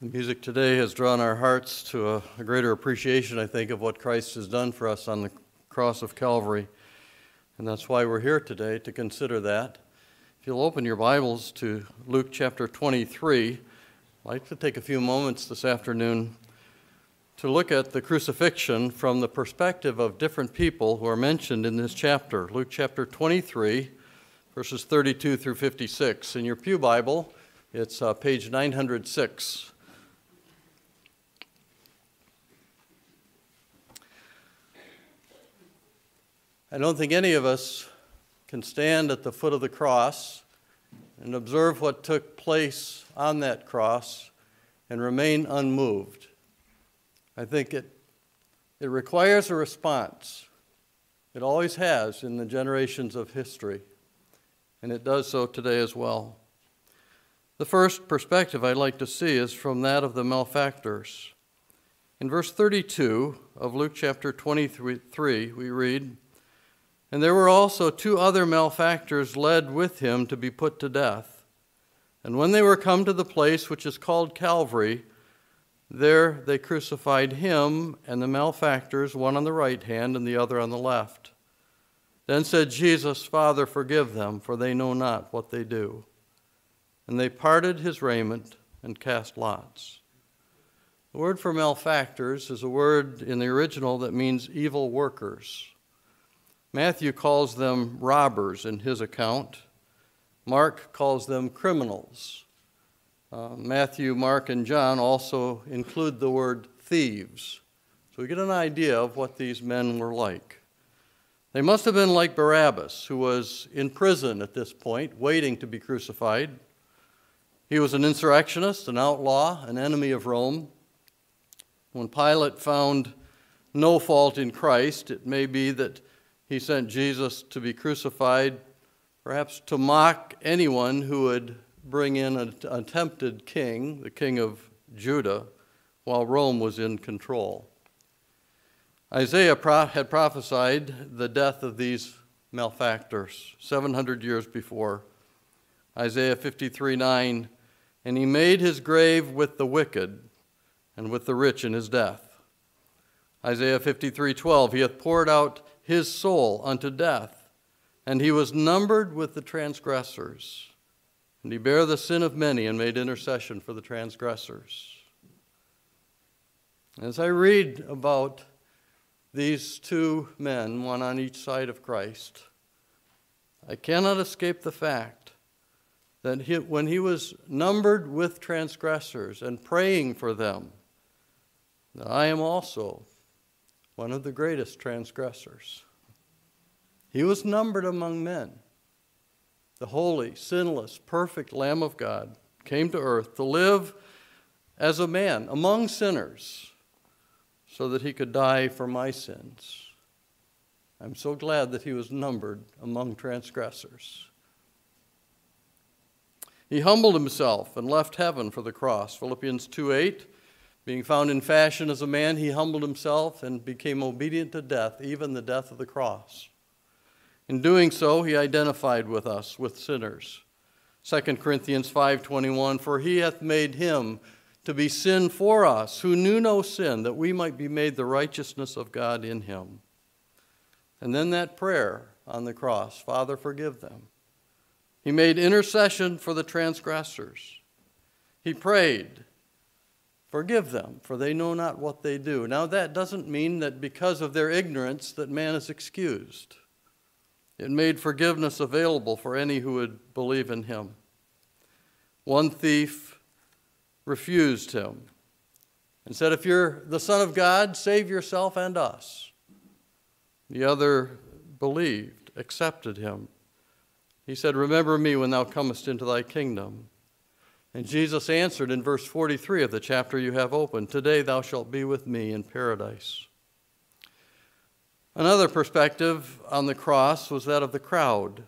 The music today has drawn our hearts to a, a, greater appreciation, I think, of what Christ has done for us on the cross of Calvary. And that's why we're here today to consider that. If you'll open your Bibles to Luke chapter 23, I'd like to take a few moments this afternoon to look at the crucifixion from the perspective of different people who are mentioned in this chapter. Luke chapter 23, verses 32 through 56. In your Pew Bible, it's uh, page 906. I don't think any of us can stand at the foot of the cross and observe what took place on that cross and remain unmoved. I think it, it requires a response. It always has in the generations of history, and it does so today as well. The first perspective I'd like to see is from that of the malefactors. In verse 32 of Luke chapter 23, we read, and there were also two other malefactors led with him to be put to death. And when they were come to the place which is called Calvary, there they crucified him and the malefactors, one on the right hand and the other on the left. Then said Jesus, Father, forgive them, for they know not what they do. And they parted his raiment and cast lots. The word for malefactors is a word in the original that means evil workers. Matthew calls them robbers in his account. Mark calls them criminals. Uh, Matthew, Mark, and John also include the word thieves. So we get an idea of what these men were like. They must have been like Barabbas, who was in prison at this point, waiting to be crucified. He was an insurrectionist, an outlaw, an enemy of Rome. When Pilate found no fault in Christ, it may be that he sent Jesus to be crucified, perhaps to mock anyone who would bring in an attempted king, the king of Judah, while Rome was in control. Isaiah had prophesied the death of these malefactors 700 years before. Isaiah 53 9, and he made his grave with the wicked and with the rich in his death. Isaiah 53 12, he hath poured out his soul unto death, and he was numbered with the transgressors. And he bare the sin of many and made intercession for the transgressors. As I read about these two men, one on each side of Christ, I cannot escape the fact that he, when he was numbered with transgressors and praying for them, I am also one of the greatest transgressors. He was numbered among men. The holy, sinless, perfect Lamb of God came to earth to live as a man among sinners so that he could die for my sins. I'm so glad that he was numbered among transgressors. He humbled himself and left heaven for the cross. Philippians 2 8 being found in fashion as a man, he humbled himself and became obedient to death, even the death of the cross. In doing so, he identified with us, with sinners. 2 Corinthians 5:21 For he hath made him to be sin for us who knew no sin that we might be made the righteousness of God in him. And then that prayer on the cross, Father forgive them. He made intercession for the transgressors. He prayed Forgive them, for they know not what they do. Now, that doesn't mean that because of their ignorance that man is excused. It made forgiveness available for any who would believe in him. One thief refused him and said, If you're the Son of God, save yourself and us. The other believed, accepted him. He said, Remember me when thou comest into thy kingdom. And Jesus answered in verse 43 of the chapter you have open Today thou shalt be with me in paradise. Another perspective on the cross was that of the crowd.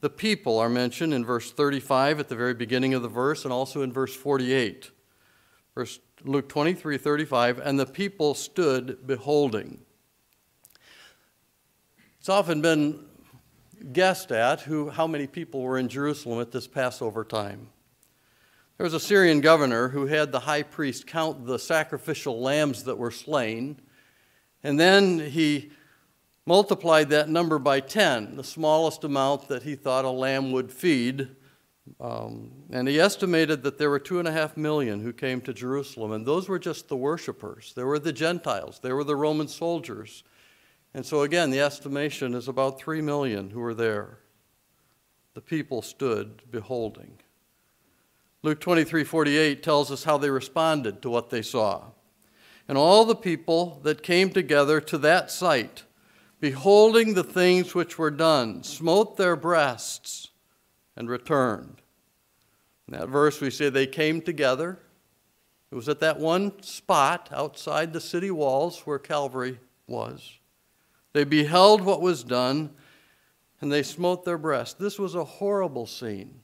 The people are mentioned in verse 35 at the very beginning of the verse and also in verse 48. Verse Luke 23 35, and the people stood beholding. It's often been guessed at who, how many people were in Jerusalem at this Passover time. There was a Syrian governor who had the high priest count the sacrificial lambs that were slain, and then he multiplied that number by 10, the smallest amount that he thought a lamb would feed. Um, and he estimated that there were two and a half million who came to Jerusalem, and those were just the worshipers. There were the Gentiles, there were the Roman soldiers. And so, again, the estimation is about three million who were there. The people stood beholding. Luke 23 48 tells us how they responded to what they saw. And all the people that came together to that sight, beholding the things which were done, smote their breasts and returned. In that verse, we say they came together. It was at that one spot outside the city walls where Calvary was. They beheld what was done and they smote their breasts. This was a horrible scene.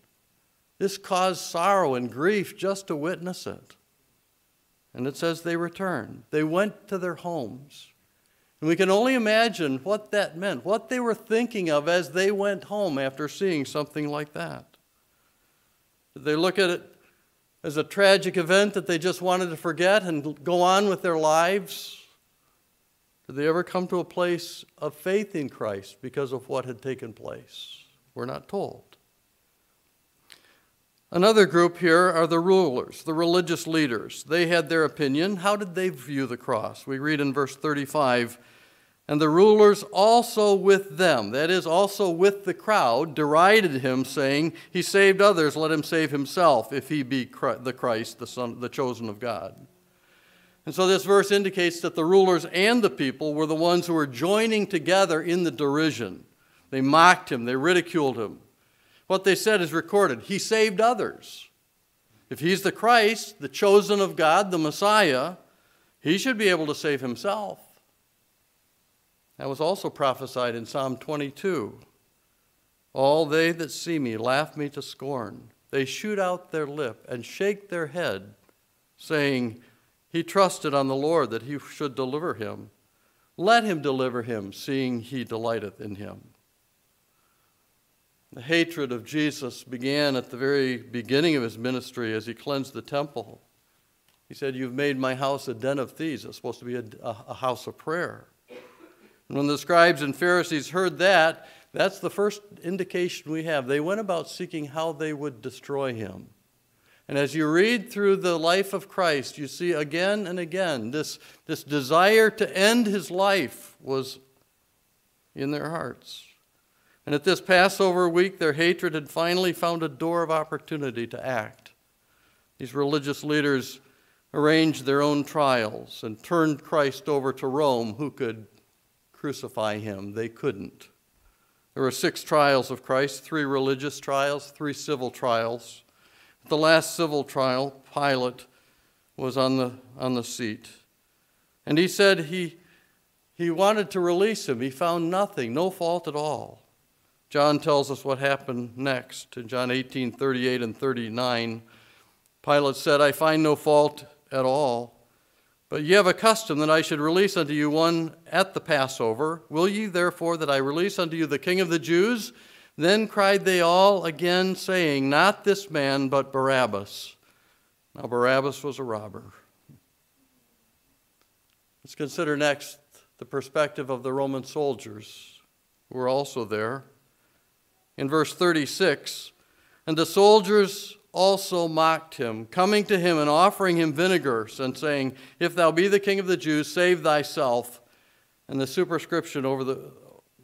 This caused sorrow and grief just to witness it. And it says they returned. They went to their homes. And we can only imagine what that meant, what they were thinking of as they went home after seeing something like that. Did they look at it as a tragic event that they just wanted to forget and go on with their lives? Did they ever come to a place of faith in Christ because of what had taken place? We're not told. Another group here are the rulers, the religious leaders. They had their opinion. How did they view the cross? We read in verse 35 And the rulers also with them, that is, also with the crowd, derided him, saying, He saved others, let him save himself, if he be the Christ, the, son, the chosen of God. And so this verse indicates that the rulers and the people were the ones who were joining together in the derision. They mocked him, they ridiculed him. What they said is recorded. He saved others. If he's the Christ, the chosen of God, the Messiah, he should be able to save himself. That was also prophesied in Psalm 22. All they that see me laugh me to scorn. They shoot out their lip and shake their head, saying, He trusted on the Lord that he should deliver him. Let him deliver him, seeing he delighteth in him. The hatred of Jesus began at the very beginning of his ministry as he cleansed the temple. He said, You've made my house a den of thieves. It's supposed to be a, a, house of prayer. And when the scribes and Pharisees heard that, that's the first indication we have. They went about seeking how they would destroy him. And as you read through the life of Christ, you see again and again this, this desire to end his life was in their hearts. And at this Passover week, their hatred had finally found a door of opportunity to act. These religious leaders arranged their own trials and turned Christ over to Rome, who could crucify him. They couldn't. There were six trials of Christ three religious trials, three civil trials. At the last civil trial, Pilate was on the, on the seat. And he said he, he wanted to release him. He found nothing, no fault at all. John tells us what happened next. In John 18 38 and 39, Pilate said, I find no fault at all. But ye have a custom that I should release unto you one at the Passover. Will ye therefore that I release unto you the king of the Jews? Then cried they all again, saying, Not this man, but Barabbas. Now Barabbas was a robber. Let's consider next the perspective of the Roman soldiers who were also there in verse 36 And the soldiers also mocked him, coming to him and offering him vinegar, and saying, If thou be the king of the Jews, save thyself. And the superscription over the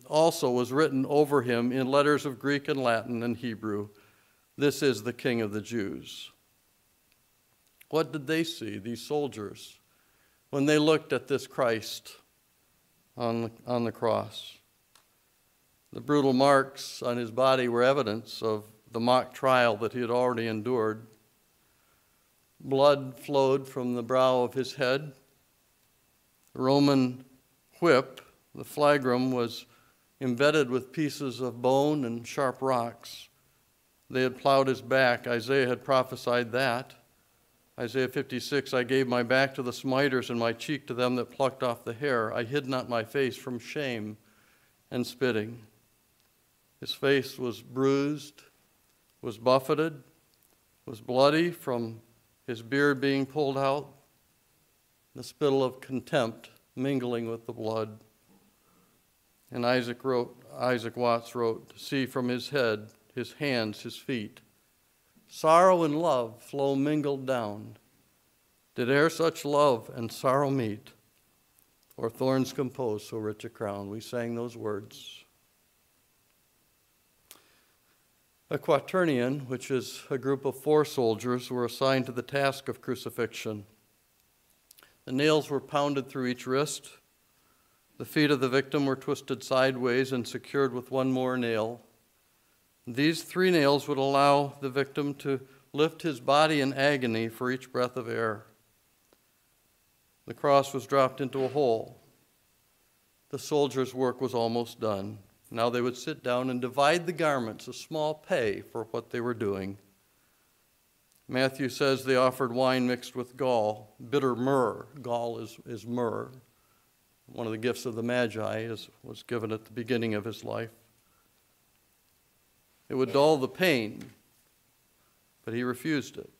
also was written over him in letters of Greek and Latin and Hebrew. This is the king of the Jews. What did they see, these soldiers, when they looked at this Christ on the, on the cross? The brutal marks on his body were evidence of the mock trial that he had already endured. Blood flowed from the brow of his head. The Roman whip, the flagrum, was embedded with pieces of bone and sharp rocks. They had plowed his back. Isaiah had prophesied that. Isaiah 56 I gave my back to the smiters and my cheek to them that plucked off the hair. I hid not my face from shame and spitting. His face was bruised, was buffeted, was bloody from his beard being pulled out, the spittle of contempt mingling with the blood. And Isaac wrote, Isaac Watts wrote, to see from his head, his hands, his feet, sorrow and love flow mingled down. Did e'er such love and sorrow meet, or thorns compose so rich a crown? We sang those words. A quaternion, which is a group of four soldiers, were assigned to the task of crucifixion. The nails were pounded through each wrist. The feet of the victim were twisted sideways and secured with one more nail. These three nails would allow the victim to lift his body in agony for each breath of air. The cross was dropped into a hole. The soldier's work was almost done. Now they would sit down and divide the garments, a small pay for what they were doing. Matthew says they offered wine mixed with gall, bitter myrrh. Gall is, is myrrh. One of the gifts of the Magi is, was given at the beginning of his life. It would dull the pain, but he refused it.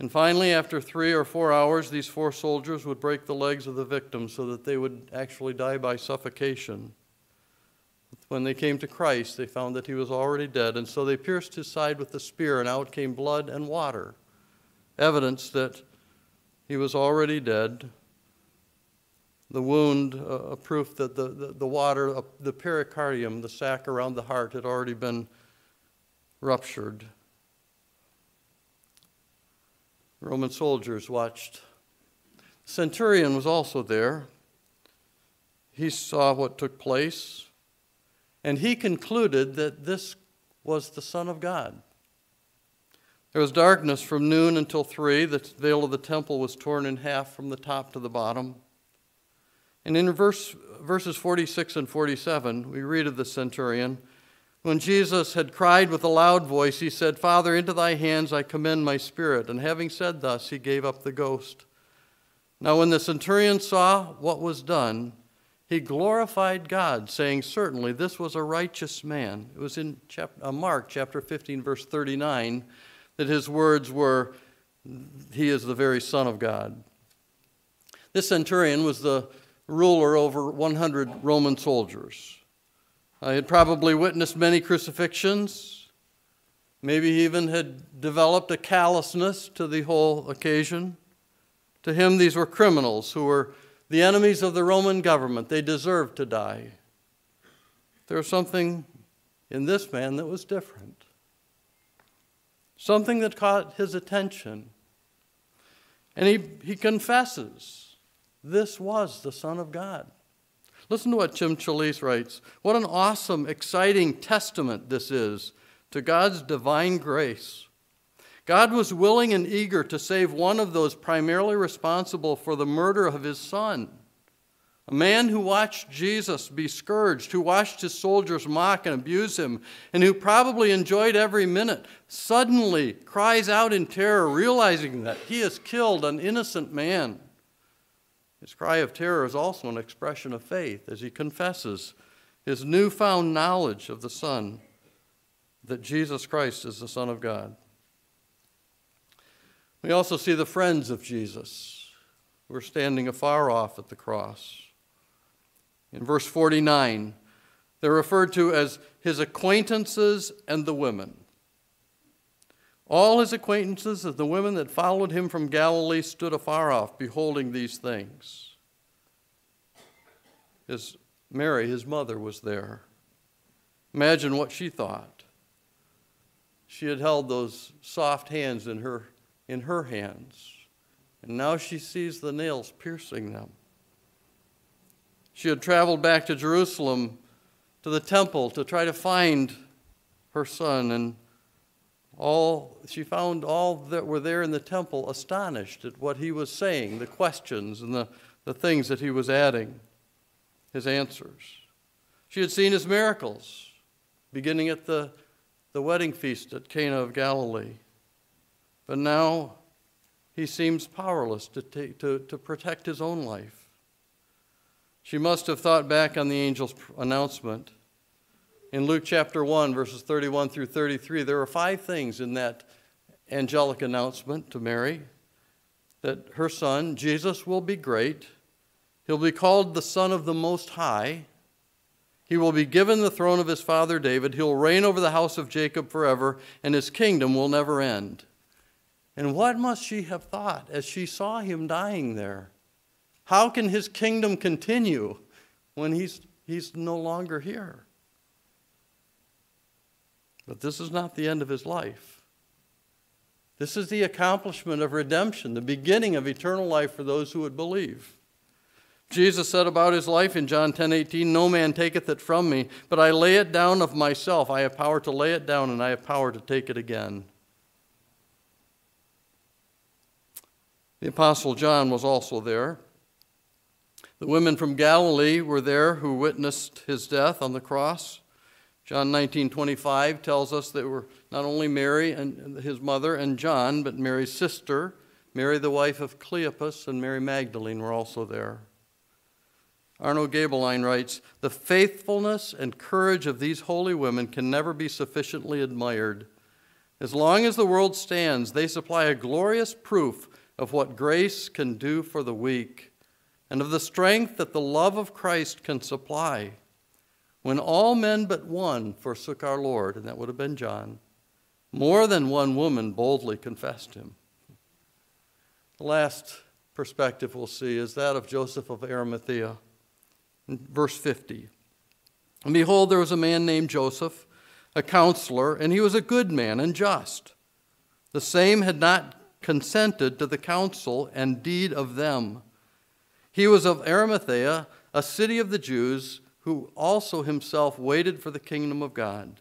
And finally, after three or four hours, these four soldiers would break the legs of the victim so that they would actually die by suffocation. When they came to Christ, they found that he was already dead, and so they pierced his side with the spear, and out came blood and water, evidence that he was already dead. The wound, uh, a proof that the, the, the water, uh, the pericardium, the sac around the heart, had already been ruptured. Roman soldiers watched. Centurion was also there. He saw what took place. And he concluded that this was the Son of God. There was darkness from noon until three. The veil of the temple was torn in half from the top to the bottom. And in verse, verses 46 and 47, we read of the centurion. When Jesus had cried with a loud voice, he said, Father, into thy hands I commend my spirit. And having said thus, he gave up the ghost. Now, when the centurion saw what was done, he glorified God, saying, Certainly this was a righteous man. It was in chapter, uh, Mark chapter 15, verse 39, that his words were, He is the very Son of God. This centurion was the ruler over 100 Roman soldiers. Uh, he had probably witnessed many crucifixions. Maybe he even had developed a callousness to the whole occasion. To him, these were criminals who were the enemies of the Roman government. They deserved to die. There was something in this man that was different, something that caught his attention. And he, he confesses this was the Son of God. Listen to what Jim Chalise writes. What an awesome, exciting testament this is to God's divine grace. God was willing and eager to save one of those primarily responsible for the murder of his son. A man who watched Jesus be scourged, who watched his soldiers mock and abuse him, and who probably enjoyed every minute, suddenly cries out in terror, realizing that he has killed an innocent man. His cry of terror is also an expression of faith as he confesses his newfound knowledge of the Son, that Jesus Christ is the Son of God. We also see the friends of Jesus who are standing afar off at the cross. In verse 49, they're referred to as his acquaintances and the women. All his acquaintances and the women that followed him from Galilee stood afar off, beholding these things. His Mary, his mother, was there. Imagine what she thought. She had held those soft hands in her in her hands. And now she sees the nails piercing them. She had traveled back to Jerusalem to the temple to try to find her son and all she found all that were there in the temple astonished at what he was saying, the questions and the, the things that he was adding, his answers. She had seen his miracles, beginning at the, the wedding feast at Cana of Galilee. But now he seems powerless to, take, to, to protect his own life. She must have thought back on the angel's announcement. In Luke chapter 1, verses 31 through 33, there are five things in that angelic announcement to Mary that her son, Jesus, will be great. He'll be called the Son of the Most High. He will be given the throne of his father David. He'll reign over the house of Jacob forever, and his kingdom will never end. And what must she have thought as she saw him dying there? How can his kingdom continue when he's, he's no longer here? But this is not the end of his life. This is the accomplishment of redemption, the beginning of eternal life for those who would believe. Jesus said about his life in John 10 18, No man taketh it from me, but I lay it down of myself. I have power to lay it down, and I have power to take it again. The Apostle John was also there. The women from Galilee were there who witnessed his death on the cross. John 19:25 tells us that were not only Mary and his mother and John, but Mary's sister, Mary the wife of Cleopas, and Mary Magdalene were also there. Arno Gaebelein writes, "The faithfulness and courage of these holy women can never be sufficiently admired. As long as the world stands, they supply a glorious proof of what grace can do for the weak and of the strength that the love of Christ can supply." When all men but one forsook our Lord, and that would have been John, more than one woman boldly confessed him. The last perspective we'll see is that of Joseph of Arimathea. Verse 50. And behold, there was a man named Joseph, a counselor, and he was a good man and just. The same had not consented to the counsel and deed of them. He was of Arimathea, a city of the Jews who also himself waited for the kingdom of God.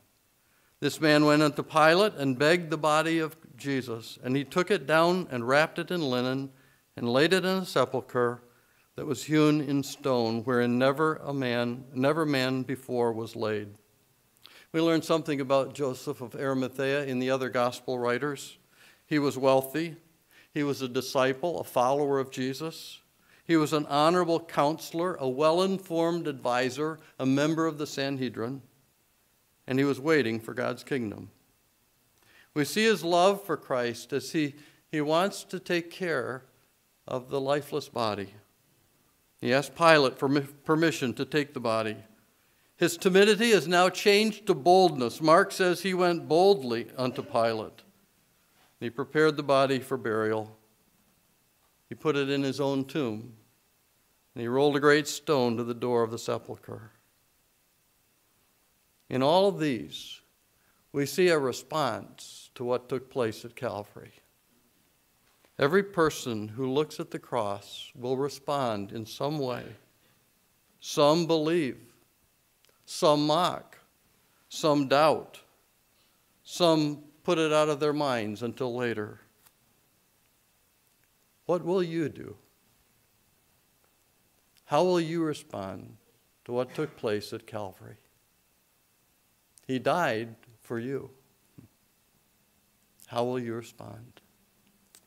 This man went unto Pilate and begged the body of Jesus, and he took it down and wrapped it in linen and laid it in a sepulchre that was hewn in stone, wherein never a man, never man before was laid. We learn something about Joseph of Arimathea in the other gospel writers. He was wealthy. He was a disciple, a follower of Jesus. He was an honorable counselor, a well informed advisor, a member of the Sanhedrin, and he was waiting for God's kingdom. We see his love for Christ as he, he wants to take care of the lifeless body. He asked Pilate for permission to take the body. His timidity is now changed to boldness. Mark says he went boldly unto Pilate. He prepared the body for burial. He put it in his own tomb, and he rolled a great stone to the door of the sepulchre. In all of these, we see a response to what took place at Calvary. Every person who looks at the cross will respond in some way. Some believe, some mock, some doubt, some put it out of their minds until later. What will you do? How will you respond to what took place at Calvary? He died for you. How will you respond?